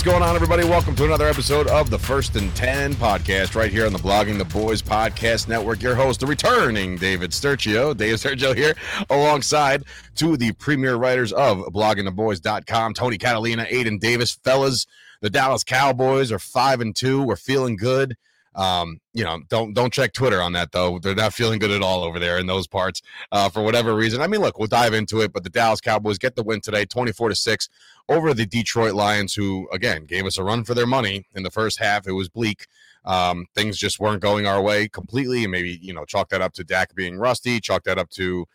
What's going on, everybody? Welcome to another episode of the First and Ten podcast, right here on the Blogging the Boys Podcast Network. Your host, the returning David Sturchio, Dave Sturchio here, alongside two of the premier writers of bloggingtheboys.com, Tony Catalina, Aidan Davis. Fellas, the Dallas Cowboys are five and two. We're feeling good. Um, you know, don't don't check Twitter on that though. They're not feeling good at all over there in those parts uh, for whatever reason. I mean, look, we'll dive into it, but the Dallas Cowboys get the win today, twenty four to six over the Detroit Lions, who again gave us a run for their money in the first half. It was bleak. Um, things just weren't going our way completely, and maybe you know chalk that up to Dak being rusty, chalk that up to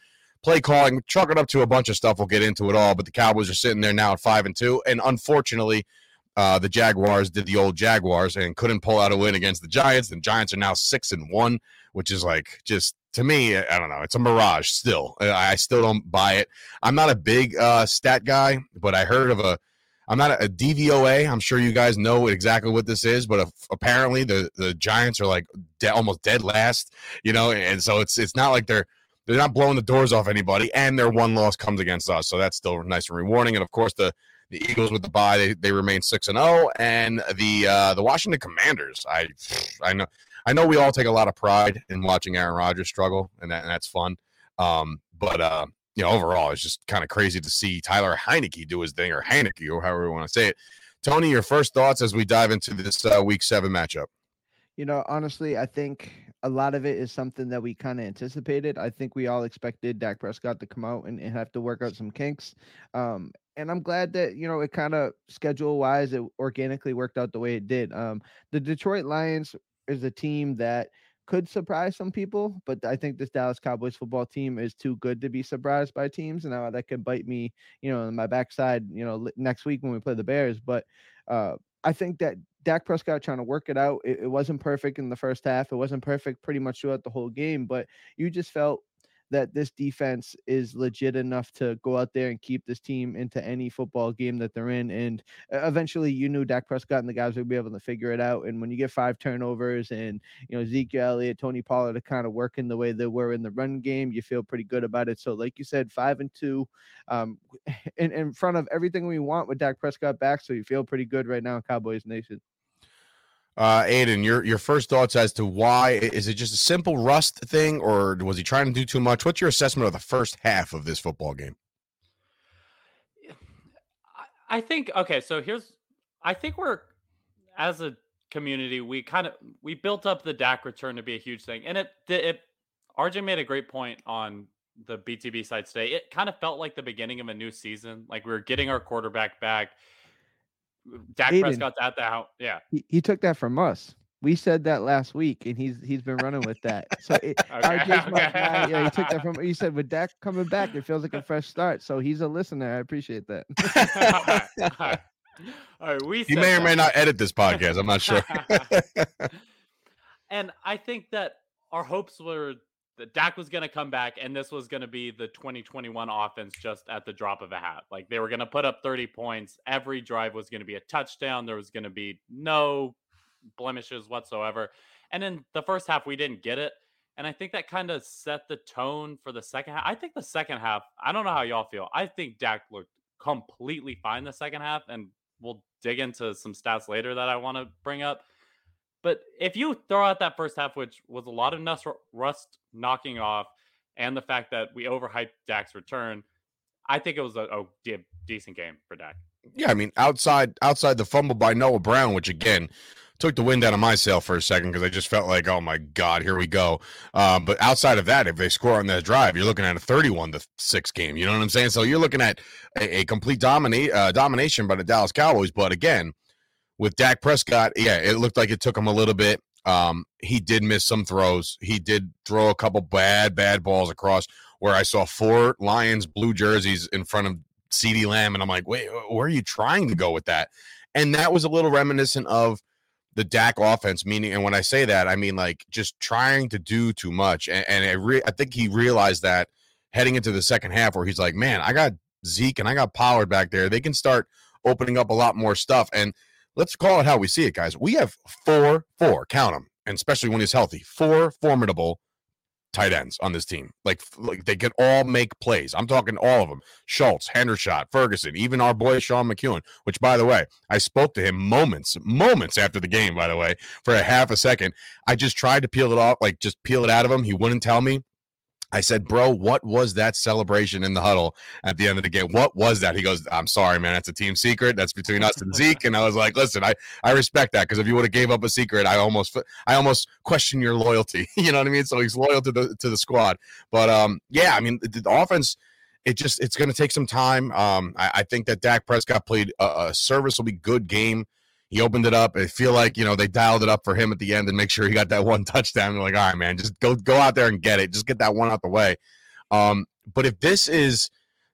play calling, chalk it up to a bunch of stuff. We'll get into it all, but the Cowboys are sitting there now at five and two, and unfortunately uh, the Jaguars did the old Jaguars and couldn't pull out a win against the Giants. The Giants are now six and one, which is like just to me, I don't know. It's a mirage still. I still don't buy it. I'm not a big uh, stat guy, but I heard of a. I'm not a, a DVOA. I'm sure you guys know exactly what this is, but apparently the the Giants are like de- almost dead last, you know, and so it's it's not like they're they're not blowing the doors off anybody, and their one loss comes against us, so that's still nice and rewarding. And of course, the the Eagles with the bye, they, they remain six and zero, oh, and the uh, the Washington Commanders. I I know I know we all take a lot of pride in watching Aaron Rodgers struggle, and, that, and that's fun. Um, but uh, you know, overall, it's just kind of crazy to see Tyler Heinicke do his thing, or Heinicke, or however you want to say it. Tony, your first thoughts as we dive into this uh, Week Seven matchup? You know, honestly, I think a lot of it is something that we kind of anticipated. I think we all expected Dak Prescott to come out and, and have to work out some kinks. Um, and I'm glad that you know it kind of schedule wise it organically worked out the way it did. Um, the Detroit Lions is a team that could surprise some people, but I think this Dallas Cowboys football team is too good to be surprised by teams, and now that could bite me, you know, in my backside, you know, next week when we play the Bears. But uh, I think that Dak Prescott trying to work it out. It, it wasn't perfect in the first half. It wasn't perfect pretty much throughout the whole game, but you just felt that this defense is legit enough to go out there and keep this team into any football game that they're in. And eventually, you knew Dak Prescott and the guys would be able to figure it out. And when you get five turnovers and you know Zeke Elliott, Tony Pollard are kind of working the way they were in the run game, you feel pretty good about it. So, like you said, five and two, um, in in front of everything we want with Dak Prescott back. So you feel pretty good right now, Cowboys Nation. Uh, Aidan, your your first thoughts as to why is it just a simple rust thing, or was he trying to do too much? What's your assessment of the first half of this football game? I think okay, so here's I think we're as a community we kind of we built up the Dak return to be a huge thing, and it it RJ made a great point on the BTB side today. It kind of felt like the beginning of a new season, like we were getting our quarterback back Dak Aiden, Prescott's at the house. Yeah, he, he, took that from us. We said that last week, and he's he's been running with that. So it, eh, okay, okay. Guy, yeah, he took that from. He said with Dak coming back, it feels like a fresh start. So he's a listener. I appreciate that. all, right, all right, we. He may that. or may not edit this podcast. I'm not sure. and I think that our hopes were that Dak was going to come back and this was going to be the 2021 offense just at the drop of a hat. Like they were going to put up 30 points. Every drive was going to be a touchdown. There was going to be no blemishes whatsoever. And in the first half, we didn't get it. And I think that kind of set the tone for the second half. I think the second half, I don't know how y'all feel. I think Dak looked completely fine the second half. And we'll dig into some stats later that I want to bring up. But if you throw out that first half, which was a lot of rust knocking off, and the fact that we overhyped Dak's return, I think it was a, a decent game for Dak. Yeah, I mean, outside outside the fumble by Noah Brown, which again took the wind out of my sail for a second because I just felt like, oh my god, here we go. Um, but outside of that, if they score on that drive, you're looking at a 31 to six game. You know what I'm saying? So you're looking at a, a complete uh, domination by the Dallas Cowboys. But again, with Dak Prescott, yeah, it looked like it took him a little bit. Um, he did miss some throws. He did throw a couple bad, bad balls across where I saw four Lions blue jerseys in front of CeeDee Lamb, and I'm like, wait, where are you trying to go with that? And that was a little reminiscent of the Dak offense. Meaning, and when I say that, I mean like just trying to do too much. And, and I, re- I think he realized that heading into the second half, where he's like, man, I got Zeke and I got Pollard back there. They can start opening up a lot more stuff. And let's call it how we see it, guys. We have four, four, count them, and especially when he's healthy, four formidable tight ends on this team. Like, like they can all make plays. I'm talking all of them. Schultz, Hendershot, Ferguson, even our boy Sean McKeon, which by the way, I spoke to him moments, moments after the game, by the way, for a half a second. I just tried to peel it off, like just peel it out of him. He wouldn't tell me. I said, bro, what was that celebration in the huddle at the end of the game? What was that? He goes, I'm sorry, man. That's a team secret. That's between us and Zeke. And I was like, listen, I, I respect that because if you would have gave up a secret, I almost I almost question your loyalty. you know what I mean? So he's loyal to the to the squad. But um, yeah, I mean the, the offense, it just it's going to take some time. Um, I, I, think that Dak Prescott played a, service will be a serviceably good game he opened it up. I feel like you know they dialed it up for him at the end and make sure he got that one touchdown. They're like, all right, man, just go go out there and get it. Just get that one out the way. Um, but if this is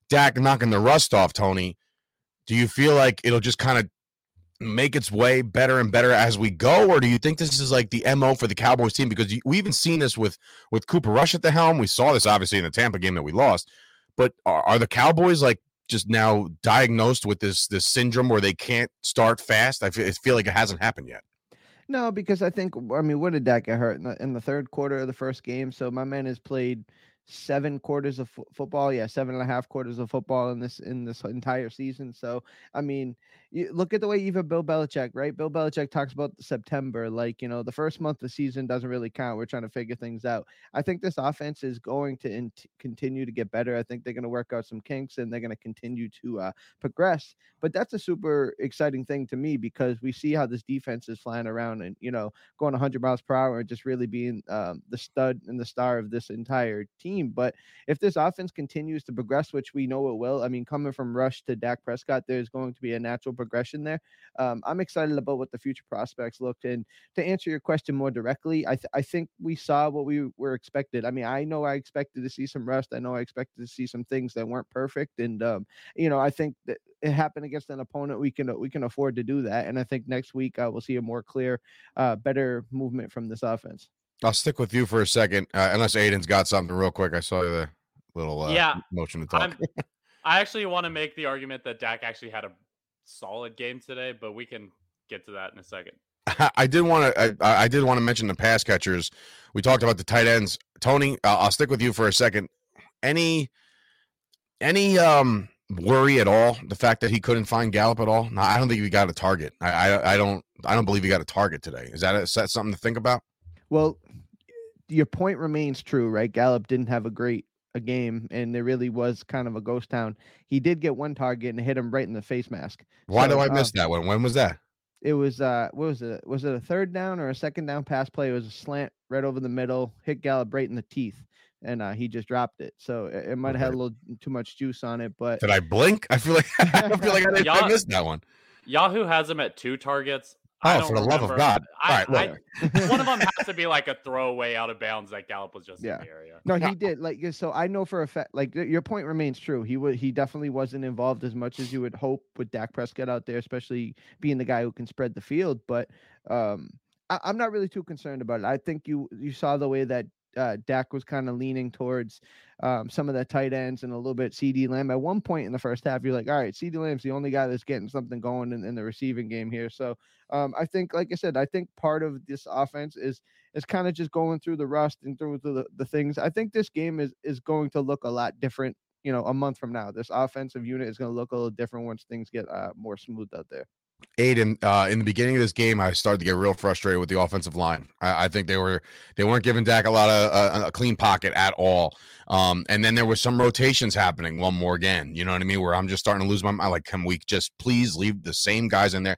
Dak knocking the rust off, Tony, do you feel like it'll just kind of make its way better and better as we go, or do you think this is like the mo for the Cowboys team? Because we even seen this with with Cooper Rush at the helm. We saw this obviously in the Tampa game that we lost. But are, are the Cowboys like just now diagnosed with this this syndrome where they can't start fast? I feel, I feel like it hasn't happened yet. No, because I think I mean, what did Dak get hurt in the, in the third quarter of the first game? So my man has played seven quarters of f- football. Yeah, seven and a half quarters of football in this in this entire season. So I mean, you look at the way even Bill Belichick, right? Bill Belichick talks about September, like you know, the first month of the season doesn't really count. We're trying to figure things out. I think this offense is going to in- continue to get better. I think they're going to work out some kinks and they're going to continue to uh, progress. But that's a super exciting thing to me because we see how this defense is flying around and you know going 100 miles per hour and just really being um, the stud and the star of this entire team. But if this offense continues to progress, which we know it will, I mean, coming from Rush to Dak Prescott, there's going to be a natural progression there. Um, I'm excited about what the future prospects look. And to answer your question more directly, I, th- I think we saw what we were expected. I mean, I know I expected to see some rust. I know I expected to see some things that weren't perfect. And, um, you know, I think that it happened against an opponent. We can, we can afford to do that. And I think next week uh, we'll see a more clear, uh, better movement from this offense. I'll stick with you for a second, uh, unless Aidan's got something real quick. I saw the little uh, yeah motion to talk. i actually want to make the argument that Dak actually had a solid game today, but we can get to that in a second. I did want to. I, I, did want to mention the pass catchers. We talked about the tight ends. Tony, uh, I'll stick with you for a second. Any, any um worry at all? The fact that he couldn't find Gallup at all? No, I don't think he got a target. I, I, I don't. I don't believe he got a target today. Is that, is that something to think about? Well, your point remains true, right? Gallup didn't have a great a game, and it really was kind of a ghost town. He did get one target and hit him right in the face mask. Why so, do I uh, miss that one? When was that? It was uh, what was it? Was it a third down or a second down pass play? It was a slant right over the middle, hit Gallup right in the teeth, and uh, he just dropped it. So it, it might have had a little too much juice on it. But did I blink? I feel like I feel like I, I missed that one. Yahoo has him at two targets. Oh, for the love of God! I, All right, I, one of them has to be like a throwaway out of bounds that Gallup was just yeah. in the area. No, he did. Like so, I know for a fact. Like your point remains true. He would. He definitely wasn't involved as much as you would hope with Dak Prescott out there, especially being the guy who can spread the field. But um, I, am not really too concerned about it. I think you you saw the way that uh, Dak was kind of leaning towards um, some of the tight ends and a little bit CeeDee Lamb. At one point in the first half, you're like, all right, CeeDee Lamb's the only guy that's getting something going in, in the receiving game here. So um, I think, like I said, I think part of this offense is is kind of just going through the rust and through the, the things. I think this game is is going to look a lot different. You know, a month from now, this offensive unit is going to look a little different once things get uh, more smooth out there. Aidan, uh, in the beginning of this game, I started to get real frustrated with the offensive line. I, I think they were they weren't giving Dak a lot of uh, a clean pocket at all. Um, and then there was some rotations happening. One more again, you know what I mean? Where I'm just starting to lose my mind. Like, can we just please leave the same guys in there?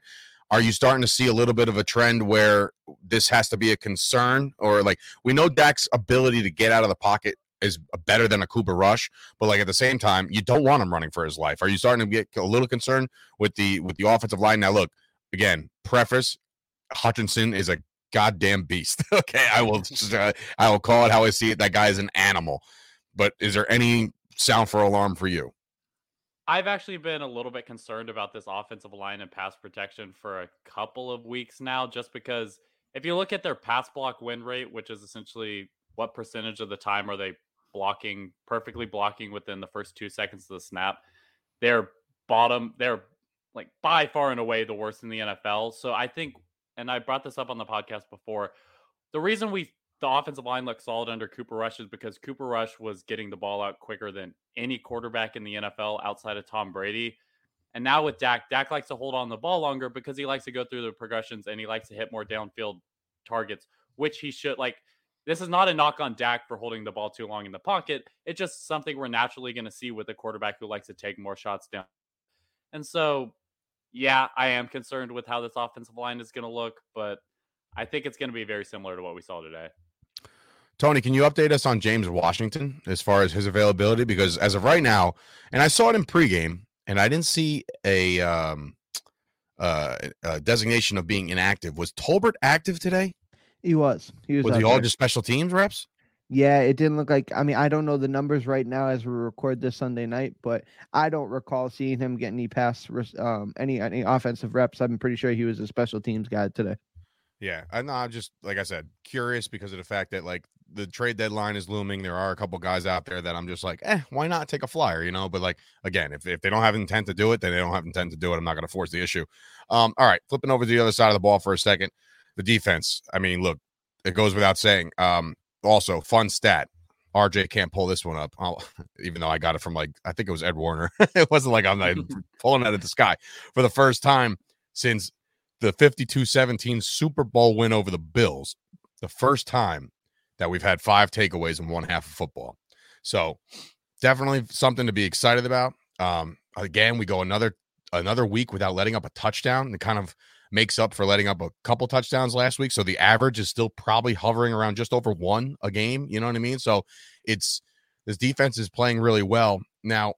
Are you starting to see a little bit of a trend where this has to be a concern, or like we know Dak's ability to get out of the pocket is better than a Cooper Rush, but like at the same time, you don't want him running for his life. Are you starting to get a little concerned with the with the offensive line? Now, look again. Preface: Hutchinson is a goddamn beast. okay, I will uh, I will call it how I see it. That guy is an animal. But is there any sound for alarm for you? I've actually been a little bit concerned about this offensive line and pass protection for a couple of weeks now, just because if you look at their pass block win rate, which is essentially what percentage of the time are they blocking perfectly blocking within the first two seconds of the snap. They're bottom, they're like by far and away the worst in the NFL. So I think, and I brought this up on the podcast before, the reason we the offensive line looked solid under Cooper Rush is because Cooper Rush was getting the ball out quicker than any quarterback in the NFL outside of Tom Brady. And now with Dak, Dak likes to hold on the ball longer because he likes to go through the progressions and he likes to hit more downfield targets, which he should like. This is not a knock on Dak for holding the ball too long in the pocket. It's just something we're naturally going to see with a quarterback who likes to take more shots down. And so, yeah, I am concerned with how this offensive line is going to look, but I think it's going to be very similar to what we saw today. Tony, can you update us on James Washington as far as his availability? Because as of right now, and I saw it in pregame, and I didn't see a, um, uh, designation of being inactive. Was Tolbert active today? He was. He was. Was he all just special teams reps? Yeah, it didn't look like. I mean, I don't know the numbers right now as we record this Sunday night, but I don't recall seeing him get any pass, um, any any offensive reps. I'm pretty sure he was a special teams guy today. Yeah, I'm not just like I said, curious because of the fact that like the trade deadline is looming. There are a couple guys out there that I'm just like, eh, why not take a flyer, you know? But like again, if, if they don't have intent to do it, then they don't have intent to do it. I'm not going to force the issue. Um, all right, flipping over to the other side of the ball for a second. The defense. I mean, look, it goes without saying. Um, also, fun stat. RJ can't pull this one up, I'll, even though I got it from like I think it was Ed Warner. it wasn't like I'm like, pulling out of the sky for the first time since the 52-17 Super Bowl win over the Bills. The first time that we've had five takeaways in one half of football. So definitely something to be excited about. Um, again, we go another another week without letting up a touchdown. It kind of makes up for letting up a couple touchdowns last week. So the average is still probably hovering around just over one a game. You know what I mean? So it's this defense is playing really well. Now,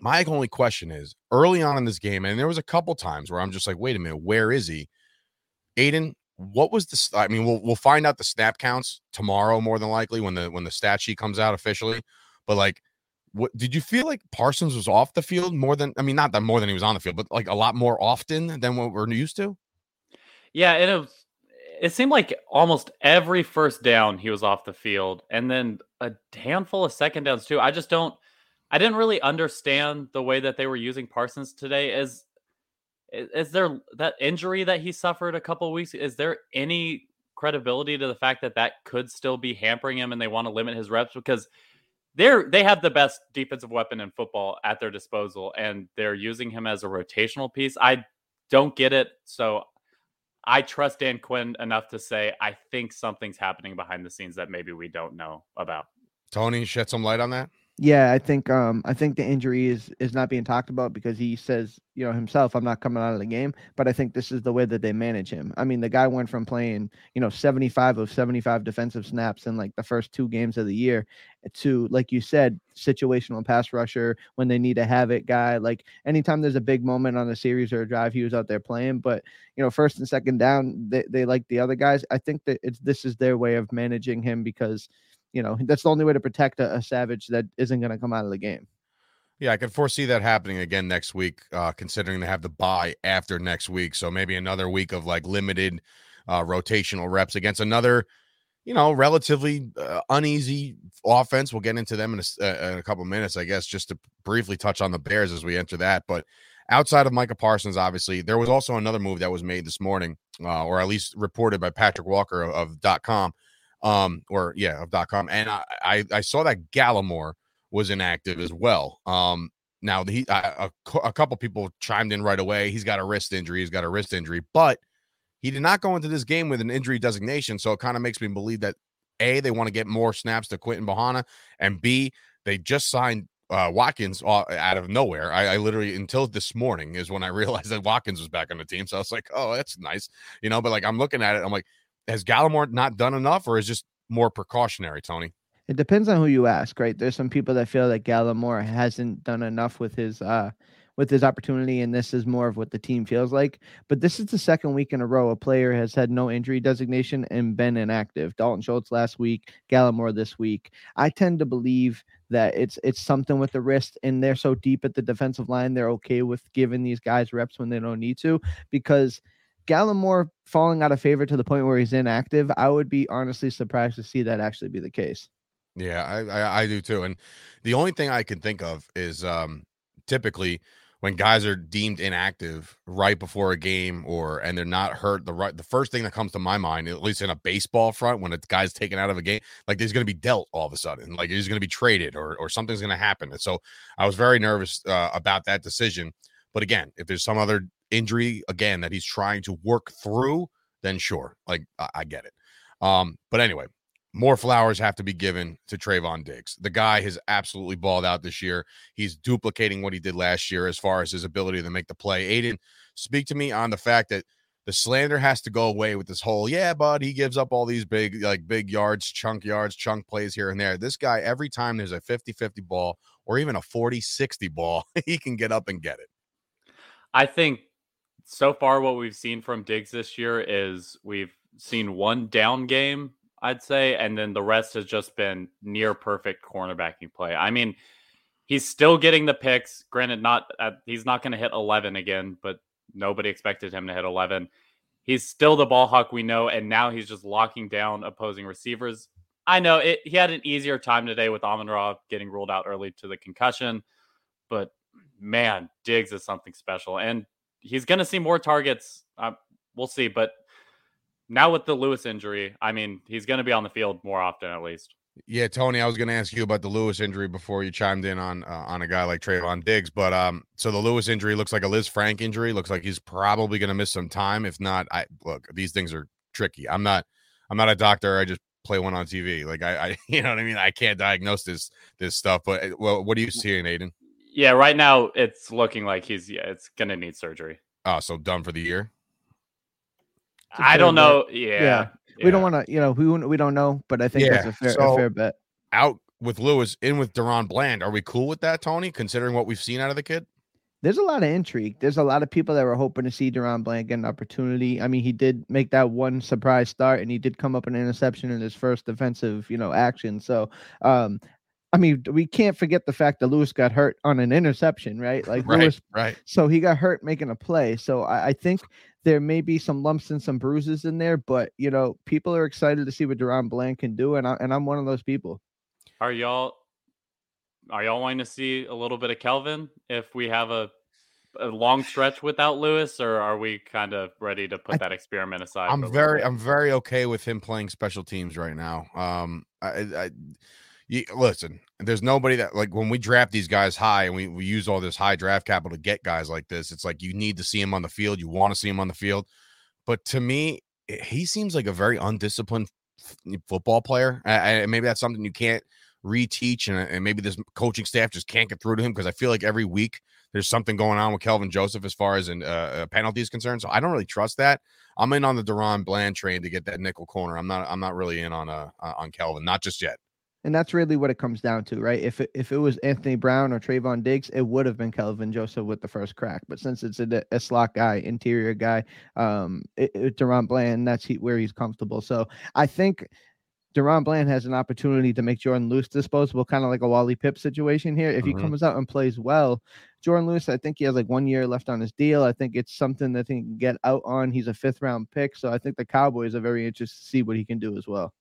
my only question is early on in this game, and there was a couple times where I'm just like, wait a minute, where is he? Aidan, what was the I mean, we'll we'll find out the snap counts tomorrow more than likely when the when the stat sheet comes out officially. But like what did you feel like Parsons was off the field more than I mean, not that more than he was on the field, but like a lot more often than what we're used to? Yeah, and it was, it seemed like almost every first down he was off the field, and then a handful of second downs too. I just don't I didn't really understand the way that they were using Parsons today. Is is there that injury that he suffered a couple weeks? Is there any credibility to the fact that that could still be hampering him, and they want to limit his reps because they're they have the best defensive weapon in football at their disposal, and they're using him as a rotational piece. I don't get it, so I trust Dan Quinn enough to say I think something's happening behind the scenes that maybe we don't know about. Tony, shed some light on that. Yeah, I think um I think the injury is is not being talked about because he says, you know, himself, I'm not coming out of the game, but I think this is the way that they manage him. I mean, the guy went from playing, you know, 75 of 75 defensive snaps in like the first two games of the year to like you said, situational pass rusher when they need to have it guy. Like anytime there's a big moment on a series or a drive, he was out there playing, but you know, first and second down, they they like the other guys. I think that it's this is their way of managing him because you know that's the only way to protect a, a savage that isn't going to come out of the game. Yeah, I can foresee that happening again next week, uh, considering they have the bye after next week. So maybe another week of like limited uh, rotational reps against another, you know, relatively uh, uneasy offense. We'll get into them in a, uh, in a couple minutes, I guess, just to briefly touch on the Bears as we enter that. But outside of Micah Parsons, obviously, there was also another move that was made this morning, uh, or at least reported by Patrik Walker of, of .com um, or yeah, of dot com. And I, I, I saw that Gallimore was inactive as well. Um, now he, I, a, a couple people chimed in right away. He's got a wrist injury. He's got a wrist injury, but he did not go into this game with an injury designation. So it kind of makes me believe that a they want to get more snaps to Quinton Bohanna, and b they just signed uh, Watkins out of nowhere. I, I, literally until this morning is when I realized that Watkins was back on the team. So I was like, oh, that's nice, you know. But like I'm looking at it, I'm like, has Gallimore not done enough, or is just more precautionary, Tony? It depends on who you ask, right? There's some people that feel that Gallimore hasn't done enough with his uh with his opportunity, and this is more of what the team feels like. But this is the second week in a row a player has had no injury designation and been inactive. Dalton Schultz last week, Gallimore this week. I tend to believe that it's it's something with the wrist, and they're so deep at the defensive line, they're okay with giving these guys reps when they don't need to because Gallimore falling out of favor to the point where he's inactive, I would be honestly surprised to see that actually be the case. Yeah, I, I, I do too. And the only thing I can think of is um, typically when guys are deemed inactive right before a game or and they're not hurt the right the first thing that comes to my mind at least in a baseball front when a guy's taken out of a game like he's going to be dealt all of a sudden like he's going to be traded or or something's going to happen and so i was very nervous uh, about that decision but again if there's some other injury again that he's trying to work through then sure like i, I get it um but anyway more flowers have to be given to Trevon Diggs. The guy has absolutely balled out this year. He's duplicating what he did last year as far as his ability to make the play. Aidan, speak to me on the fact that the slander has to go away with this whole, yeah, bud, he gives up all these big, like big yards, chunk yards, chunk plays here and there. This guy, every time there's a 50 50 ball or even a 40 60 ball, he can get up and get it. I think so far what we've seen from Diggs this year is we've seen one down game I'd say, and then the rest has just been near perfect cornerbacking play. I mean, he's still getting the picks. Granted, not uh, he's not going to hit 11 again, but nobody expected him to hit 11. He's still the ball hawk we know, and now he's just locking down opposing receivers. I know it, he had an easier time today with Amon getting ruled out early to the concussion, but man, Diggs is something special, and he's going to see more targets. Uh, we'll see, but now with the Lewis injury, I mean, he's going to be on the field more often at least. Yeah, Tony, I was going to ask you about the Lewis injury before you chimed in on uh, on a guy like Trevon Diggs, but um, so the Lewis injury looks like a Lisfranc injury. Looks like he's probably going to miss some time. If not, I look these things are tricky. I'm not I'm not a doctor. I just play one on TV. Like I, I you know what I mean. I can't diagnose this this stuff. But eh, well, what are you seeing, Aidan? Yeah, right now it's looking like he's yeah, it's going to need surgery. Oh, so done for the year. I don't know. Yeah. yeah. yeah. We don't want to, you know, we we don't know, but I think yeah. that's a fair, so, a fair bet. Out with Lewis, in with DaRon Bland. Are we cool with that, Tony? Considering what we've seen out of the kid. There's a lot of intrigue. There's a lot of people that were hoping to see DaRon Bland get an opportunity. I mean, he did make that one surprise start, and he did come up an interception in his first defensive, you know, action. So, um, I mean, we can't forget the fact that Lewis got hurt on an interception, right? Like right, Lewis, right. So he got hurt making a play. So I, I, think there may be some lumps and some bruises in there, but you know, people are excited to see what DaRon Bland can do, and I, and I'm one of those people. Are y'all are y'all wanting to see a little bit of Kelvin if we have a a long stretch without Lewis, or are we kind of ready to put I, that experiment aside? I'm very, I'm very okay with him playing special teams right now. Um, I, I you, listen, there's nobody that like when we draft these guys high and we, we use all this high draft capital to get guys like this, it's like you need to see him on the field. You want to see him on the field. But to me, he seems like a very undisciplined football player. I, maybe that's something you can't reteach, and, and maybe this coaching staff just can't get through to him because I feel like every week there's something going on with Kelvin Joseph as far as an uh, penalty is concerned. So I don't really trust that. I'm in on the DaRon Bland train to get that nickel corner. I'm not. I'm not really in on uh on Kelvin, not just yet. And that's really what it comes down to, right? If it, if it was Anthony Brown or Trevon Diggs, it would have been Kelvin Joseph with the first crack. But since it's a, a slot guy, interior guy, um, it, it, DaRon Bland, that's he, where he's comfortable. So I think DaRon Bland has an opportunity to make Jourdan Lewis disposable, kind of like a Wally Pipp situation here. If mm-hmm. he comes out and plays well, Jourdan Lewis, I think he has like one year left on his deal. I think it's something that he can get out on. He's a fifth round pick. So I think the Cowboys are very interested to see what he can do as well.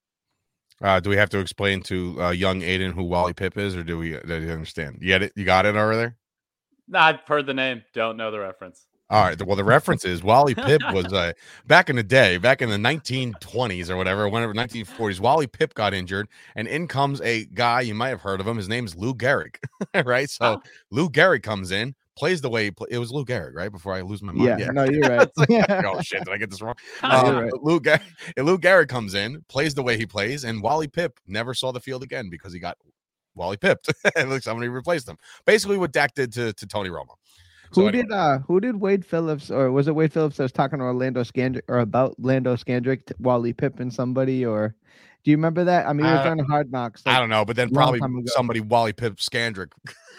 Uh, do we have to explain to uh, young Aidan who Wally Pipp is, or do we? Do you understand? You get it? You got it over there? No, I've heard the name. Don't know the reference. All right. Well, the reference is Wally Pipp was uh, back in the day, back in the 1920s or whatever, whenever 1940s. Wally Pipp got injured, and in comes a guy you might have heard of him. His name's Lou Gehrig, right? So oh. Lou Gehrig comes in, plays the way he play. It was Lou Gehrig, right? Before I lose my mind. Yeah, yeah. no, you're right. like, oh shit, did I get this wrong? Um, right. Lou, Gar- Lou Gehrig comes in, plays the way he plays, and Wally Pipp never saw the field again because he got Wally pipped, and somebody replaced him. Basically, what Dak did to, to Tony Romo. So who anyway. did uh who did Wade Phillips or was it Wade Phillips that was talking to Orlando Scandrick or about Lando Scandrick, Wally Pipp and somebody or do you remember that? I mean, it was uh, on Hard Knocks. Like, I don't know, but then probably somebody Wally Pipp Scandrick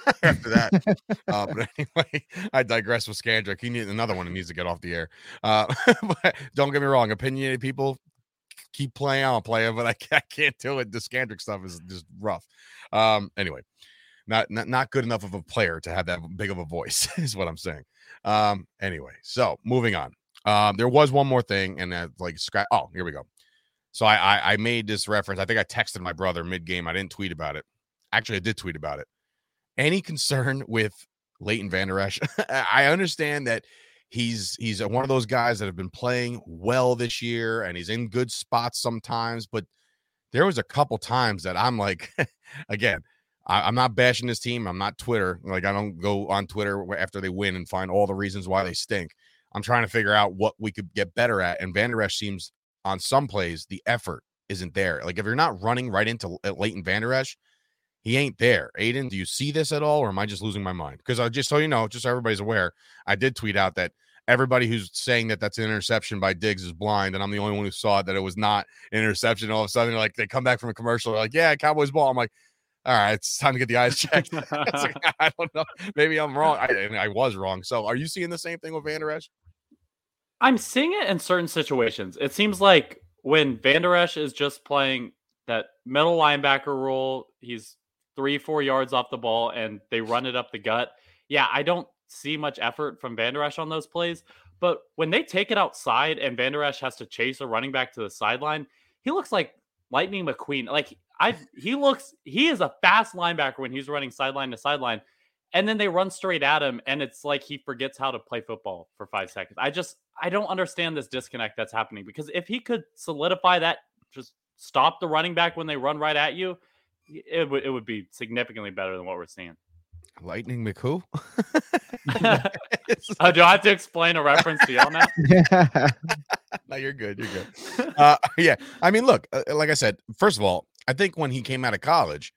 after that. uh, but anyway, I digress with Scandrick. He needs another one that needs to get off the air. Uh, but don't get me wrong, opinionated people keep playing. I'll play it, but I, I can't do it. The Scandrick stuff is just rough. Um, anyway, not, not not good enough of a player to have that big of a voice, is what I'm saying. Um, anyway, so moving on. Um, there was one more thing, and that like scratch. Oh, here we go. So I, I I made this reference. I think I texted my brother mid game. I didn't tweet about it. Actually, I did tweet about it any concern with Leighton Vander Esch. I understand that he's he's one of those guys that have been playing well this year and he's in good spots sometimes, but there was a couple times that I'm like, again, I, am not bashing this team. I'm not Twitter. Like I don't go on Twitter after they win and find all the reasons why they stink. I'm trying to figure out what we could get better at. And Vander Esch seems on some plays the effort isn't there. Like if you're not running right into Leighton Vander Esch, he ain't there. Aidan, do you see this at all, or am I just losing my mind? Because I just so you know, just so everybody's aware, I did tweet out that everybody who's saying that that's an interception by Diggs is blind, and I'm the only one who saw it that it was not an interception. All of a sudden, like they come back from a commercial, like, "Yeah, Cowboys ball." I'm like, "All right, it's time to get the eyes checked." like, I don't know, maybe I'm wrong. I, I was wrong. So, are you seeing the same thing with Vander Esch? I'm seeing it in certain situations. It seems like when Vander Esch is just playing that middle linebacker role, he's three, four yards off the ball, and they run it up the gut. Yeah, I don't see much effort from Vander Esch on those plays. But when they take it outside and Vander Esch has to chase a running back to the sideline, he looks like Lightning McQueen. Like I he looks he is a fast linebacker when he's running sideline to sideline. And then they run straight at him, and it's like he forgets how to play football for five seconds. I just I don't understand this disconnect that's happening because if he could solidify that, just stop the running back when they run right at you, it would it would be significantly better than what we're seeing. Lightning McCoo? oh, do I have to explain a reference to y'all now? Yeah. no, you're good. You're good. Uh, yeah. I mean, look, uh, like I said, first of all, I think when he came out of college,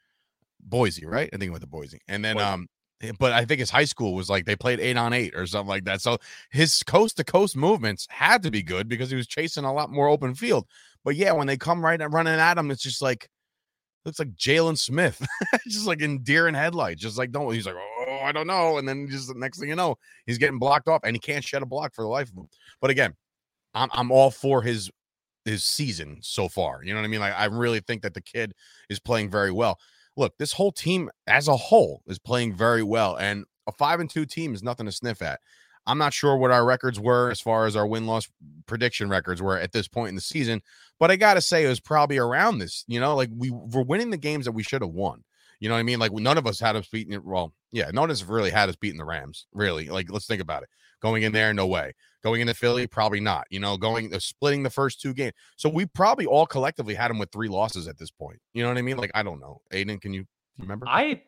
Boise, right? I think he went to Boise. And then, Boise. um, eh, but I think his high school was like they played eight on eight or something like that. So his coast to coast movements had to be good because he was chasing a lot more open field. But yeah, when they come right and running at him, it's just like looks like Jaylon Smith, just like in deer in headlights, just like don't. He's like, oh, I don't know, and then just the next thing you know, he's getting blocked off, and he can't shed a block for the life of him. But again, I'm I'm all for his his season so far. You know what I mean? Like I really think that the kid is playing very well. Look, this whole team as a whole is playing very well, and a five and two team is nothing to sniff at. I'm not sure what our records were as far as our win loss prediction records were at this point in the season, but I got to say it was probably around this. You know, like we were winning the games that we should have won. You know what I mean? Like none of us had us beating it. Well, yeah, none of us really had us beating the Rams. Really, like let's think about it. Going in there, no way. Going into Philly, probably not. You know, going uh, splitting the first two games. So we probably all collectively had them with three losses at this point. You know what I mean? Like I don't know. Aidan, can you remember? I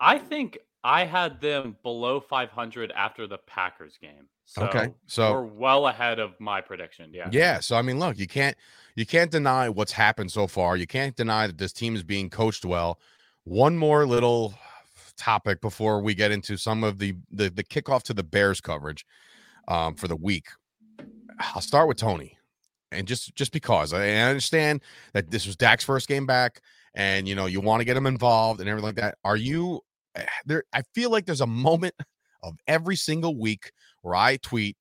I think I had them below 500 after the Packers game. So okay, so we're well ahead of my prediction. Yeah, yeah. So I mean, look, you can't you can't deny what's happened so far. You can't deny that this team is being coached well. One more little topic before we get into some of the the, the kickoff to the Bears coverage um, for the week. I'll start with Tony, and just just because I understand that this was Dak's first game back, and you know you want to get him involved and everything like that. Are you Eh, there I feel like there's a moment of every single week where I tweet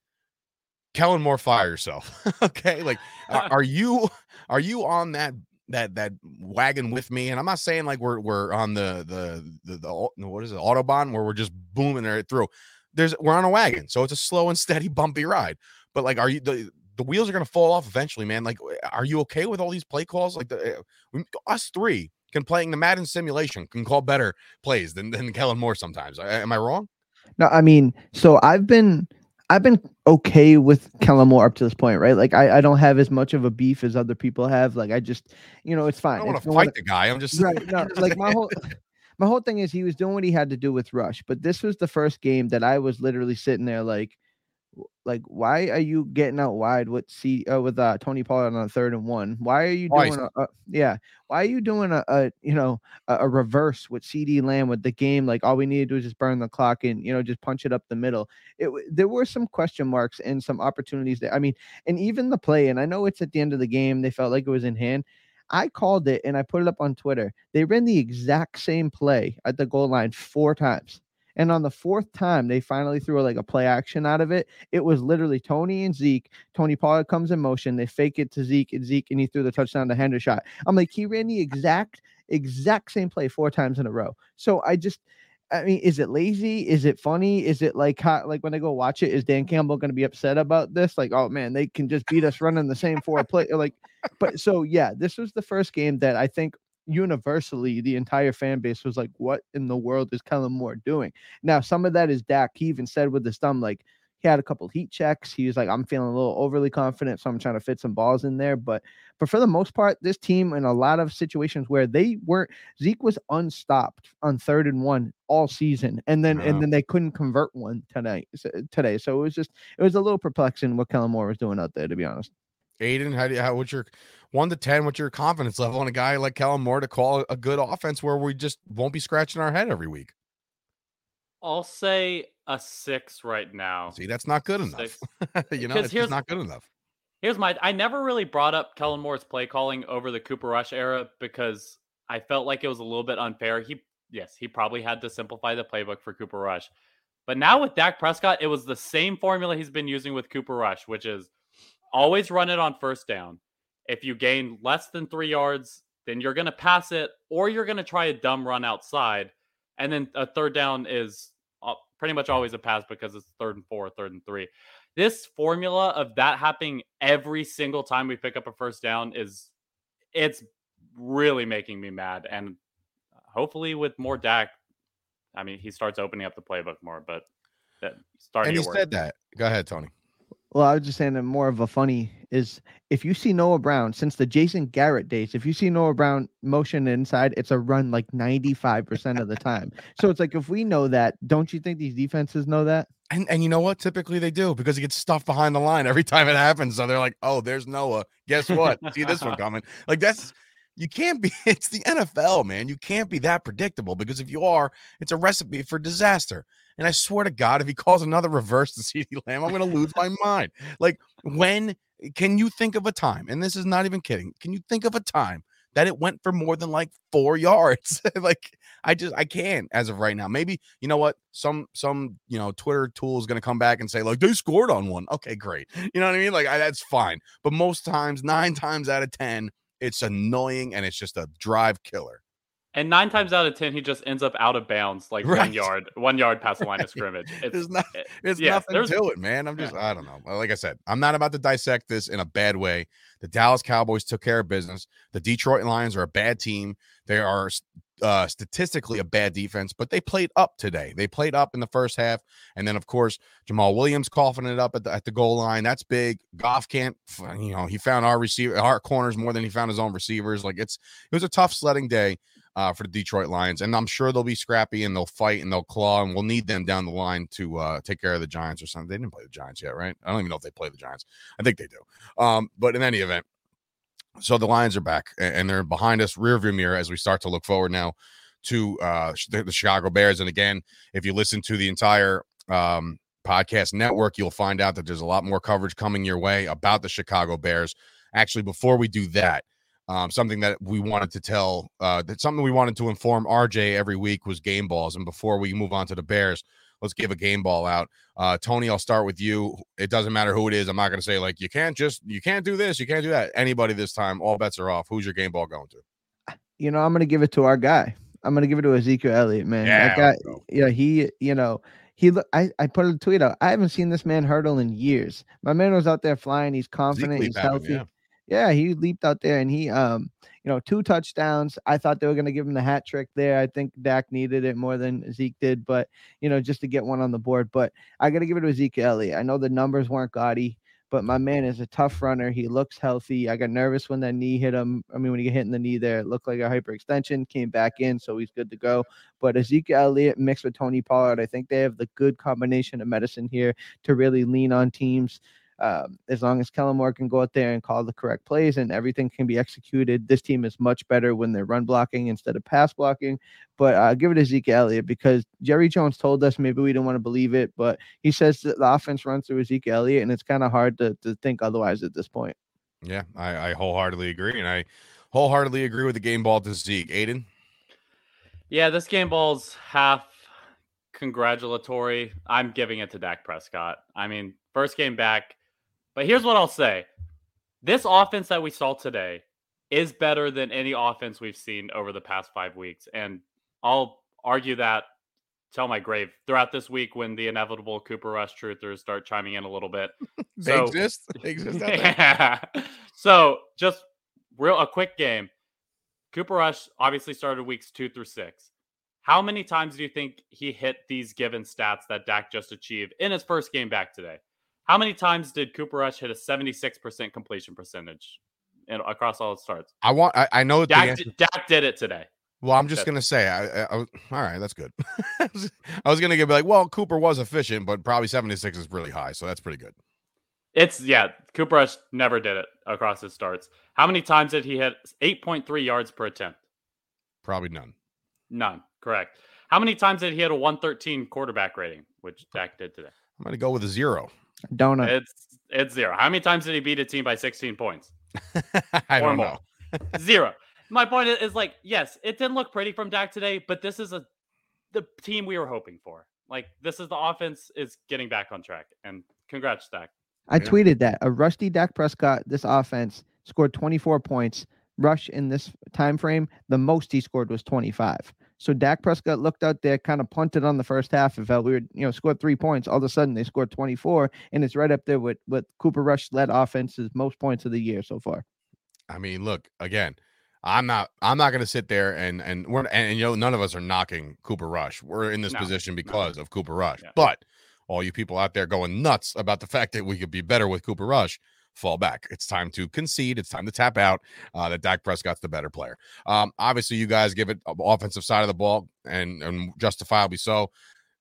Kellen Moore fire yourself. okay? Like are, you are you on that that that wagon with me and I'm not saying like we're we're on the the the, the what is it autobahn where we're just booming it through. There's we're on a wagon. So it's a slow and steady bumpy ride. But like are you the the wheels are going to fall off eventually, man. Like, are you okay with all these play calls? Like, the, eh, us three can playing the Madden simulation can call better plays than than Kellen Moore sometimes. Am I wrong? No, I mean, so I've been I've been okay with Kellen Moore up to this point, right? Like I, I don't have as much of a beef as other people have. Like I just, you know, it's fine. I don't want to fight the guy. I'm just right. No, like my whole my whole thing is he was doing what he had to do with Rush, but this was the first game that I was literally sitting there like, like why are you getting out wide with C uh, with uh, Tony Pollard on a third and one? Why are you doing a, a, yeah? Why are you doing a, a you know a, a, reverse with CeeDee Lamb with the game? Like all we need to do is just burn the clock and you know just punch it up the middle. It there were some question marks and some opportunities there. I mean, and even the play, and I know it's at the end of the game. They felt like it was in hand. I called it and I put it up on Twitter. They ran the exact same play at the goal line four times. And on the fourth time, they finally threw like a play action out of it. It was literally Tony and Zeke. Tony Pollard comes in motion. They fake it to Zeke and Zeke, and he threw the touchdown to Hendershot. I'm like, he ran the exact, exact same play four times in a row. So I just, I mean, is it lazy? Is it funny? Is it like hot? like when I go watch it, is Dan Campbell going to be upset about this? Like, oh man, they can just beat us running the same four play. Like, but so yeah, this was the first game that I think universally the entire fan base was like, "What in the world is Kellen Moore doing?" Now, some of that is Dak. He even said with his thumb, like he had a couple heat checks. He was like, "I'm feeling a little overly confident, so I'm trying to fit some balls in there." But, but for the most part, this team in a lot of situations where they weren't, Zeke was unstopped on third and one all season, and then and then they couldn't convert one tonight today. So it was just it was a little perplexing what Kellen Moore was doing out there, to be honest. Aidan, how do you, how what's your one to ten? What's your confidence level on a guy like Kellen Moore to call a good offense where we just won't be scratching our head every week? I'll say a six right now. See, that's not good enough. you know, it's just not good enough. Here's my I never really brought up Kellen Moore's play calling over the Cooper Rush era because I felt like it was a little bit unfair. He yes, he probably had to simplify the playbook for Cooper Rush. But now with Dak Prescott, it was the same formula he's been using with Cooper Rush, which is always run it on first down. If you gain less than three yards, then you're going to pass it or you're going to try a dumb run outside. And then a third down is uh, pretty much always a pass because it's third and four, third and three. This formula of that happening every single time we pick up a first down is it's really making me mad. And hopefully with more Dak, I mean, he starts opening up the playbook more, but that starting. And he said that. Go ahead, Tony. Well, I was just saying that more of a funny is if you see Noah Brown since the Jason Garrett days, if you see Noah Brown motion inside, it's a run like 95% of the time. so it's like if we know that, don't you think these defenses know that? And and you know what? Typically they do because he gets stuffed behind the line every time it happens. So they're like, oh, there's Noah. Guess what? see this one coming. Like that's you can't be it's the NFL, man. You can't be that predictable because if you are, it's a recipe for disaster. And I swear to God, if he calls another reverse to CeeDee Lamb, I'm going to lose my mind. Like, when can you think of a time? And this is not even kidding. Can you think of a time that it went for more than like four yards? like, I just I can't as of right now. Maybe you know what? Some some you know Twitter tool is going to come back and say like they scored on one. Okay, great. You know what I mean? Like I, that's fine. But most times, nine times out of ten, it's annoying and it's just a drive killer. And nine times out of ten, he just ends up out of bounds, like right. one yard, one yard past the line of scrimmage. It's, there's, not, there's yeah, nothing to it, man. I'm just, yeah. I don't know. Like I said, I'm not about to dissect this in a bad way. The Dallas Cowboys took care of business. The Detroit Lions are a bad team. They are uh, statistically a bad defense, but they played up today. They played up in the first half, and then of course Jamaal Williams coughing it up at the, at the goal line. That's big. Goff can't, you know, he found our receiver, our corners more than he found his own receivers. Like it's it was a tough sledding day uh, for the Detroit Lions. And I'm sure they'll be scrappy and they'll fight and they'll claw, and we'll need them down the line to uh, take care of the Giants or something. They didn't play the Giants yet, right? I don't even know if they play the Giants. I think they do. Um, but in any event, so the Lions are back and they're behind us, rear view mirror, as we start to look forward now to uh, the, the Chicago Bears. And again, if you listen to the entire um, podcast network, you'll find out that there's a lot more coverage coming your way about the Chicago Bears. Actually, before we do that, um, something that we wanted to tell, uh, that something we wanted to inform RJ every week was game balls. And before we move on to the Bears, let's give a game ball out. Uh, Tony, I'll start with you. It doesn't matter who it is. I'm not going to say like you can't just you can't do this, you can't do that. Anybody this time, all bets are off. Who's your game ball going to? You know, I'm going to give it to our guy. I'm going to give it to Ezekiel Elliott, man. Yeah, that guy, yeah, he, you know, he I, I put a tweet out. I haven't seen this man hurdle in years. My man was out there flying. He's confident. He's healthy. yeah. Yeah, he leaped out there and he um you know two touchdowns. I thought they were going to give him the hat trick there. I think Dak needed it more than Zeke did, but you know just to get one on the board. But I got to give it to Ezekiel Elliott. I know the numbers weren't gaudy, but my man is a tough runner. He looks healthy. I got nervous when that knee hit him. I mean, when he got hit in the knee there, it looked like a hyperextension, came back in, so he's good to go. But Ezekiel Elliott mixed with Tony Pollard, I think they have the good combination of medicine here to really lean on teams um, as long as Kellen Moore can go out there and call the correct plays and everything can be executed, this team is much better when they're run blocking instead of pass blocking. But uh, give it to Zeke Elliott because Jerry Jones told us maybe we didn't want to believe it, but he says that the offense runs through Zeke Elliott, and it's kind of hard to, to think otherwise at this point. Yeah, I, I wholeheartedly agree, and I wholeheartedly agree with the game ball to Zeke. Aidan. Yeah, this game ball's half congratulatory. I'm giving it to Dak Prescott. I mean, first game back, but here's what I'll say this offense that we saw today is better than any offense we've seen over the past five weeks. And I'll argue that tell my grave throughout this week when the inevitable Cooper Rush truthers start chiming in a little bit. they so, exist. They exist. yeah. So just real a quick game. Cooper Rush obviously started weeks two through six. How many times do you think he hit these given stats that Dak just achieved in his first game back today? How many times did Cooper Rush hit a 76% completion percentage in, across all starts? I want. I, I know Dak, did, Dak did it today. Well, I'm just gonna say, I, I, I all right, that's good. I was gonna be like, well, Cooper was efficient, but probably 76 is really high, so that's pretty good. It's yeah, Cooper Rush never did it across his starts. How many times did he hit 8.3 yards per attempt? Probably none. None. Correct. How many times did he hit a 113 quarterback rating, which Dak did today? I'm gonna go with a zero. Donut. It's it's zero. How many times did he beat a team by 16 points? I don't know. zero. My point is, is like, yes, it didn't look pretty from Dak today, but this is a the team we were hoping for. Like this is the offense is getting back on track. And congrats, Dak. I yeah. tweeted that a rusty Dak Prescott, this offense scored 24 points. Rush in this time frame, the most he scored was 25. So Dak Prescott looked out there, kind of punted on the first half and felt we were, you know, scored three points. All of a sudden they scored 24, and it's right up there with with Cooper Rush led offenses most points of the year so far. I mean, look again. I'm not. I'm not going to sit there and and we're and, and, you know none of us are knocking Cooper Rush. We're in this no, position because no. of Cooper Rush. Yeah. But all you people out there going nuts about the fact that we could be better with Cooper Rush, fall back. It's time to concede. It's time to tap out. Uh, that Dak Prescott's the better player. Um, obviously, you guys give it offensive side of the ball, and and justifiably so.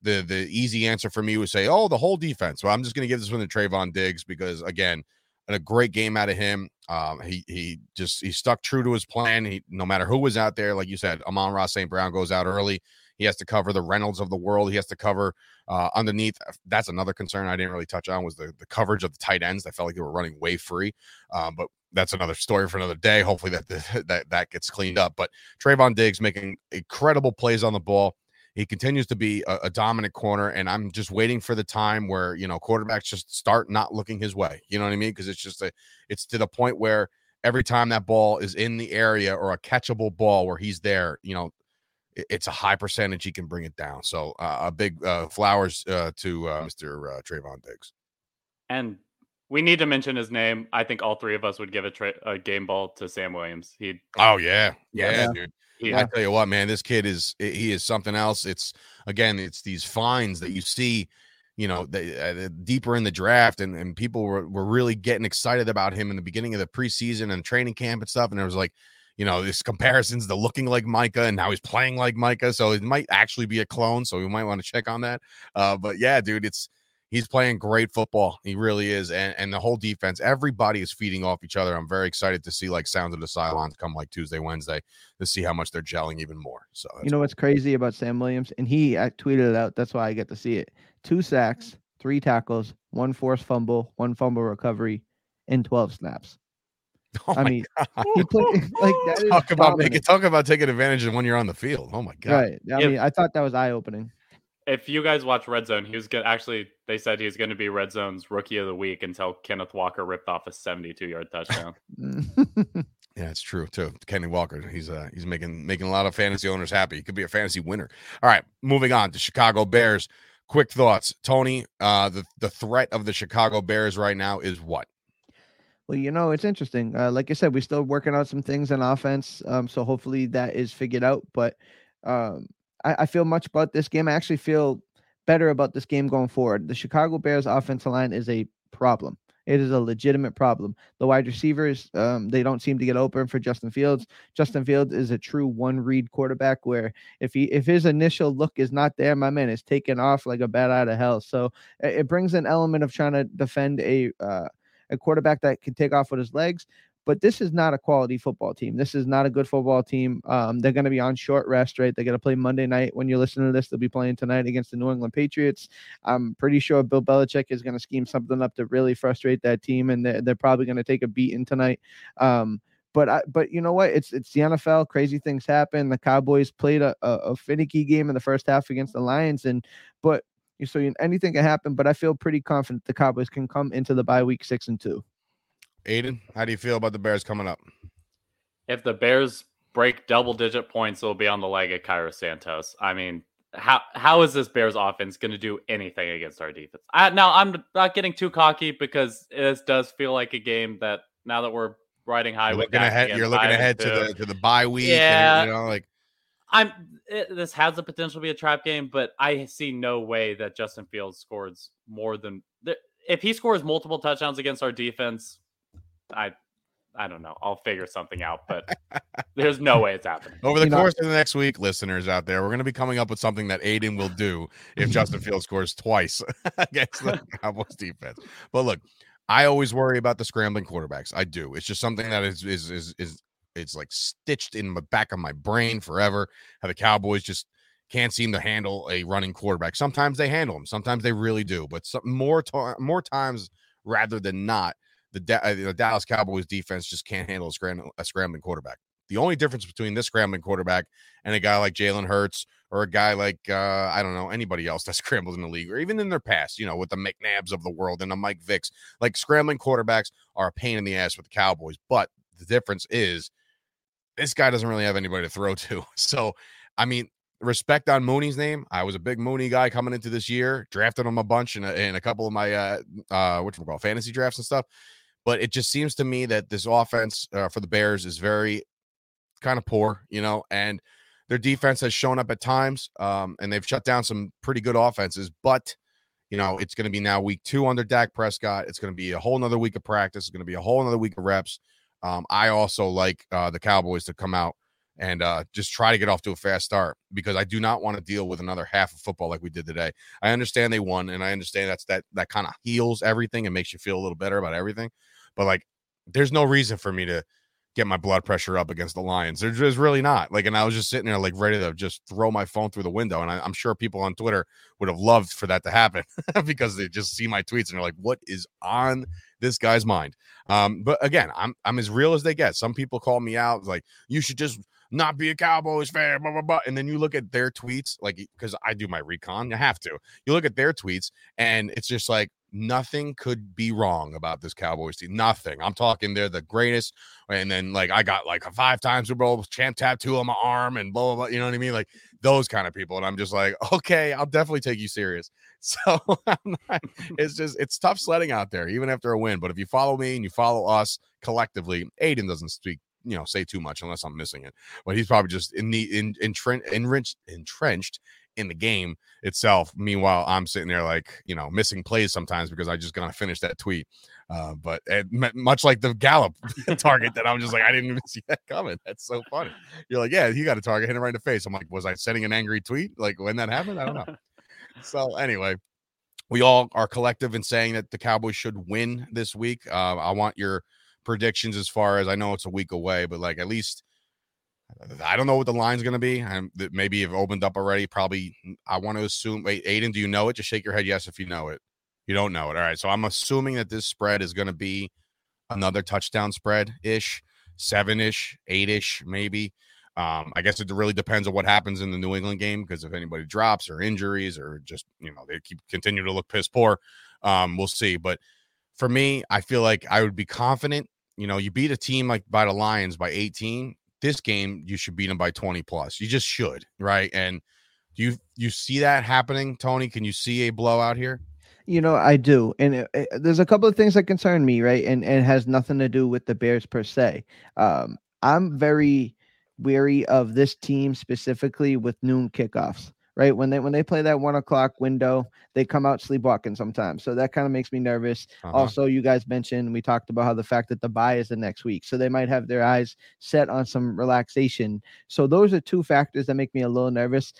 The the easy answer for me would say, oh, the whole defense. Well, I'm just going to give this one to Trevon Diggs because again, a great game out of him. Um, he he just he stuck true to his plan. He no matter who was out there, like you said, Amon-Ra St. Brown goes out early. He has to cover the Reynolds of the world. He has to cover uh, underneath. Uh, that's another concern I didn't really touch on was the, the coverage of the tight ends. I felt like they were running way free, um, but that's another story for another day. Hopefully that that that gets cleaned up. But Trevon Diggs making incredible plays on the ball. He continues to be a, a, dominant corner, and I'm just waiting for the time where you know quarterbacks just start not looking his way. You know what I mean? Because it's just a, it's to the point where every time that ball is in the area or a catchable ball where he's there, you know, it's a high percentage he can bring it down. So uh, a big uh, flowers uh, to uh, Mr. Uh, Trevon Diggs. And we need to mention his name. I think all three of us would give a, tra- a game ball to Sam Williams. He. Oh yeah, yeah, yeah. dude. Yeah. I tell you what, man, this kid is he is something else. It's again, it's these finds that you see, you know, the, uh, deeper in the draft, and and people were were really getting excited about him in the beginning of the preseason and training camp and stuff, and it was like you know, this comparisons to looking like Micah and now he's playing like Micah. So it might actually be a clone. So we might want to check on that. Uh, but yeah, dude, it's he's playing great football. He really is. And, and the whole defense, everybody is feeding off each other. I'm very excited to see like sounds of the Cylons come like Tuesday, Wednesday to see how much they're gelling even more. So you know what's crazy about Sam Williams? And he I tweeted it out. That's why I get to see it. Two sacks, three tackles, one forced fumble, one fumble recovery, in 12 snaps. Oh I mean, he put like that talk about making talk about taking advantage of when you're on the field. Oh my god! Right. I mean, I thought that was eye opening. If you guys watch Red Zone, he was good. Actually, they said he's going to be Red Zone's Rookie of the Week until Kenneth Walker ripped off a 72 yard touchdown. yeah, it's true too. Kenny Walker, he's uh he's making making a lot of fantasy owners happy. He could be a fantasy winner. All right, moving on to Chicago Bears. Quick thoughts, Tony. Uh, the the threat of the Chicago Bears right now is what? Well, you know, it's interesting. Uh, like I said, we're still working on some things on offense. Um, so hopefully that is figured out. But um, I, I feel much about this game. I actually feel better about this game going forward. The Chicago Bears offensive line is a problem. It is a legitimate problem. The wide receivers, um, they don't seem to get open for Justin Fields. Justin Fields is a true one read quarterback where if he if his initial look is not there, my man is taken off like a bat out of hell. So it, it brings an element of trying to defend a uh, a quarterback that can take off with his legs. But this is not a quality football team. This is not a good football team. Um, they're going to be on short rest, right? They're going to play Monday night. When you're listening to this, they'll be playing tonight against the New England Patriots. I'm pretty sure Bill Belichick is going to scheme something up to really frustrate that team, and they're, they're probably going to take a beating tonight. Um, but I, but you know what? It's it's the NFL. Crazy things happen. The Cowboys played a, a, a finicky game in the first half against the Lions, and but so anything can happen. But I feel pretty confident the Cowboys can come into the bye week six and two. Aidan, how do you feel about the Bears coming up? If the Bears break double digit points, it'll be on the leg of Cairo Santos. I mean, how how is this Bears offense going to do anything against our defense? I, now I'm not getting too cocky because this does feel like a game that now that we're riding high You're with looking ahead. You're looking ahead to the to the bye week. Yeah. And, you know, like I'm. It, this has the potential to be a trap game, but I see no way that Justin Fields scores more than if he scores multiple touchdowns against our defense. I, I don't know. I'll figure something out, but there's no way it's happening. over the You know- course of the next week, listeners out there, we're going to be coming up with something that Aidan will do if Justin Fields scores twice against the Cowboys defense. But look, I always worry about the scrambling quarterbacks. I do. It's just something that is is is is it's like stitched in the back of my brain forever. How the Cowboys just can't seem to handle a running quarterback. Sometimes they handle them. Sometimes they really do. But some more to- more times rather than not, the, uh, the Dallas Cowboys defense just can't handle a, a scrambling quarterback. The only difference between this scrambling quarterback and a guy like Jalen Hurts or a guy like uh, I don't know anybody else that scrambles in the league or even in their past, you know, with the McNabbs of the world and the Mike Vicks, like scrambling quarterbacks are a pain in the ass with the Cowboys. But the difference is this guy doesn't really have anybody to throw to. So I mean, respect on Mooney's name. I was a big Mooney guy coming into this year, drafted him a bunch in a, in a couple of my uh uh what you call fantasy drafts and stuff. But it just seems to me that this offense uh, for the Bears is very kind of poor, you know, and their defense has shown up at times, um, and they've shut down some pretty good offenses. But you know, it's going to be now week two under Dak Prescott. It's going to be a whole nother week of practice. It's going to be a whole nother week of reps. Um, I also like uh, the Cowboys to come out and uh, just try to get off to a fast start because I do not want to deal with another half of football like we did today. I understand they won, and I understand that's that that kind of heals everything and makes you feel a little better about everything. But like, there's no reason for me to get my blood pressure up against the Lions. There's really not. Like, and I was just sitting there like ready to just throw my phone through the window. And I, I'm sure people on Twitter would have loved for that to happen because they just see my tweets and they're like, "What is on this guy's mind?" Um, but again, I'm I'm as real as they get. Some people call me out like, "You should just." Not be a Cowboys fan, blah blah blah, and then you look at their tweets, like because I do my recon, you have to. You look at their tweets, and it's just like nothing could be wrong about this Cowboys team. Nothing. I'm talking they're the greatest. And then like I got like a five times Super Bowl champ tattoo on my arm and blah blah blah. You know what I mean? Like those kind of people. And I'm just like, okay, I'll definitely take you serious. So not, it's just it's tough sledding out there, even after a win. But if you follow me and you follow us collectively, Aidan doesn't speak. You know, say too much unless I'm missing it. But he's probably just in the in, entren- enriched, entrenched in the game itself. Meanwhile, I'm sitting there like, you know, missing plays sometimes because I just gonna finish that tweet. Uh, but it, much like the Gallup target that I'm just like, I didn't even see that coming. That's so funny. You're like, yeah, he got a target, hit him right in the face. I'm like, was I sending an angry tweet? Like when that happened? I don't know. so anyway, we all are collective in saying that the Cowboys should win this week. Uh, I want your predictions as far as I know it's a week away, but like at least I don't know what the line's going to be. That maybe have opened up already. Probably, I want to assume. Wait, Aidan, do you know it? Just shake your head yes if you know it. You don't know it. All right. So I'm assuming that this spread is going to be another touchdown spread ish, seven ish, eight ish, maybe. Um, I guess it really depends on what happens in the New England game because if anybody drops or injuries or just you know they keep continue to look piss poor, um, we'll see. But for me, I feel like I would be confident. You know, you beat a team like by the Lions by 18. This game, you should beat them by 20 plus. You just should, right? And do you you see that happening, Tony? Can you see a blowout here? You know, I do, and it, it- there's a couple of things that concern me, right? And, and it has nothing to do with the Bears per se. Um, I'm very weary of this team specifically with noon kickoffs, right? When they when they play that one o'clock window, they come out sleepwalking sometimes, so that kind of makes me nervous. Uh-huh. Also, you guys mentioned we talked about how the fact that the bye is the next week, so they might have their eyes set on some relaxation. So those are two factors that make me a little nervous.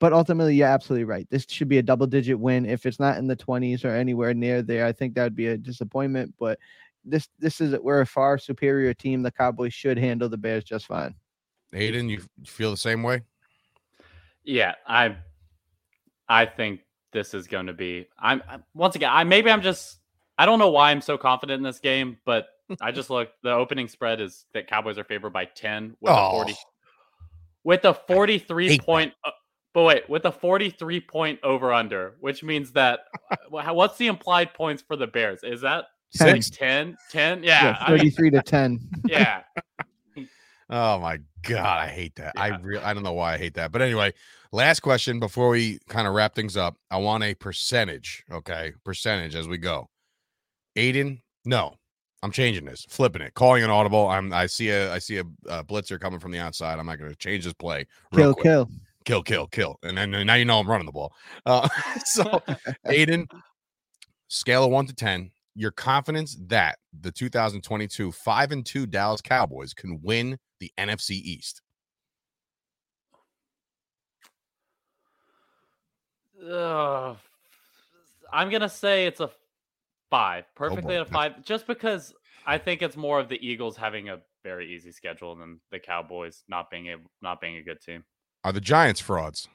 But ultimately, you're absolutely right. This should be a double digit win. If it's not in the 20s or anywhere near there, I think that would be a disappointment. But this this is we're a far superior team. The Cowboys should handle the Bears just fine. Aidan, you feel the same way? Yeah, I I think this is going to be I'm I'm- once again, I maybe I'm just I don't know why I'm so confident in this game, but I just looked the opening spread is that Cowboys are favored by 10 with a 40 Oh. with a 43 hate that. point uh, but wait, with a 43 point over under, which means that what's the implied points for the Bears? Is that Ten. like 10? 10? Yeah. Yeah, I mean, 33 to 10. yeah. Oh my god, I hate that. I Yeah. really I don't know why I hate that. But anyway, last question before we kind of wrap things up. I want a percentage, okay? Percentage as we go. Aidan, no. I'm changing this, flipping it, calling an audible. I'm I see a I see a, a blitzer coming from the outside. I'm not going to change this play. Kill, quick. kill, kill, kill, kill, and then now you know I'm running the ball. Uh, so, Aidan, scale of one to ten, your confidence that the 2022 five and two Dallas Cowboys can win the NFC East. Uh, I'm gonna say it's a 5. perfectly oh, a five, just because I think it's more of the Eagles having a very easy schedule than the Cowboys not being able, not being a good team. Are the Giants frauds?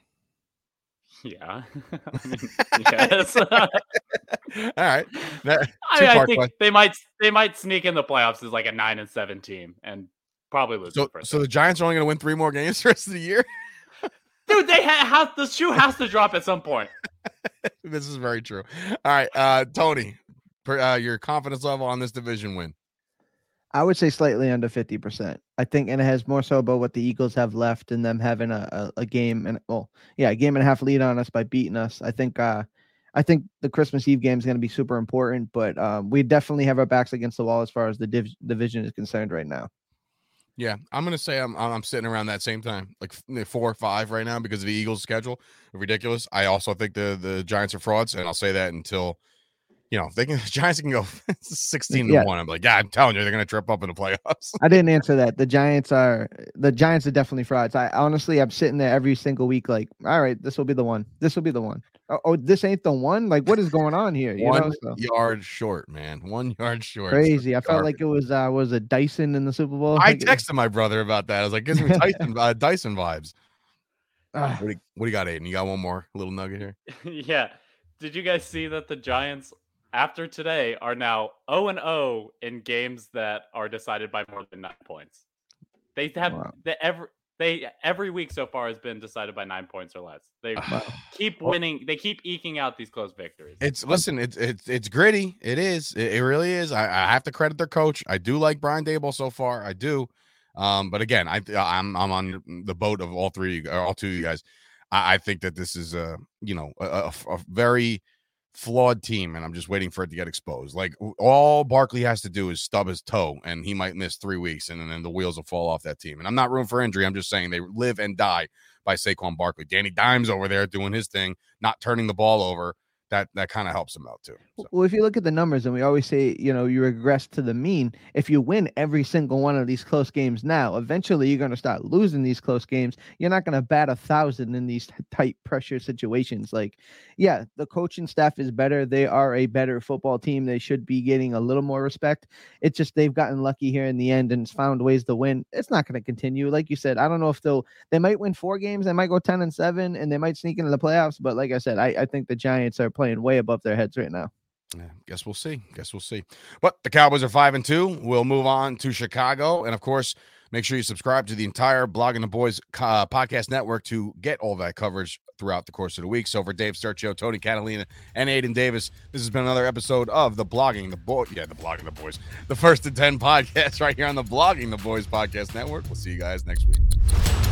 Yeah. I mean, yes. All right. That, I, mean, I think question. they might they might sneak in the playoffs as like a nine and seven team and probably lose. So, the so the Giants are only going to win three more games the rest of the year. Dude, they ha- have the shoe has to drop at some point. this is very true. All right, uh, Tony, per, uh, your confidence level on this division win? I would say slightly under 50%. I think, and it has more so about what the Eagles have left and them having a, a, a, game and, well, yeah, a game and a half lead on us by beating us. I think, uh, I think the Christmas Eve game is going to be super important, but um, we definitely have our backs against the wall as far as the div- division is concerned right now. Yeah, I'm gonna say I'm I'm sitting around that same time, like four or five right now because of the Eagles' schedule. Ridiculous. I also think the the Giants are frauds, and I'll say that until you know, they can the Giants can go 16 yeah. to 1. I'm like, yeah, I'm telling you, they're gonna trip up in the playoffs. I didn't answer that. The Giants are the Giants are definitely frauds. I honestly I'm sitting there every single week, like, all right, this will be the one. This will be the one. Oh, oh this ain't the one. Like, what is going on here? You one know, so. yard short, man. One yard short. Crazy. I felt like it was uh was a Dyson in the Super Bowl. I texted my brother about that. I was like, gives me Dyson uh, Dyson vibes. what, do you, what do you got, Aidan? You got one more little nugget here? yeah. Did you guys see that the Giants after today are now 0 and 0 in games that are decided by more than nine points. They have wow. the every they every week so far has been decided by nine points or less. They keep winning. They keep eking out these close victories. It's listen. It's it's it's gritty. It is. It, it really is. I, I, have to credit their coach. I do like Brian Daboll so far. I do. Um, but again, I I'm I'm on the boat of all three or all two of you guys. I, I think that this is a you know a, a, a very flawed team, and I'm just waiting for it to get exposed. Like all Barkley has to do is stub his toe, and he might miss three weeks, and then the wheels will fall off that team. And I'm not room for injury. I'm just saying they live and die by Saquon Barkley. Danny Dimes over there doing his thing, not turning the ball over that that kind of helps them out too. So. Well, if you look at the numbers, and we always say, you know, you regress to the mean. If you win every single one of these close games now, eventually you're going to start losing these close games. You're not going to bat a thousand in these tight pressure situations. Like, yeah, the coaching staff is better. They are a better football team. They should be getting a little more respect. It's just they've gotten lucky here in the end and found ways to win. It's not going to continue. Like you said, I don't know if they'll they might win four games. They might go ten and seven, and they might sneak into the playoffs. But like I said, I, I think the Giants are playing way above their heads right now. Yeah, guess we'll see. Guess we'll see. But the Cowboys are five and two. We'll move on to Chicago, and of course, make sure you subscribe to the entire Blogging the Boys uh, podcast network to get all that coverage throughout the course of the week. So for Dave Sturchio, Tony Catalina, and Aidan Davis, this has been another episode of the Blogging the Boy, yeah, the Blogging the Boys, the first and ten podcast right here on the Blogging the Boys podcast network. We'll see you guys next week.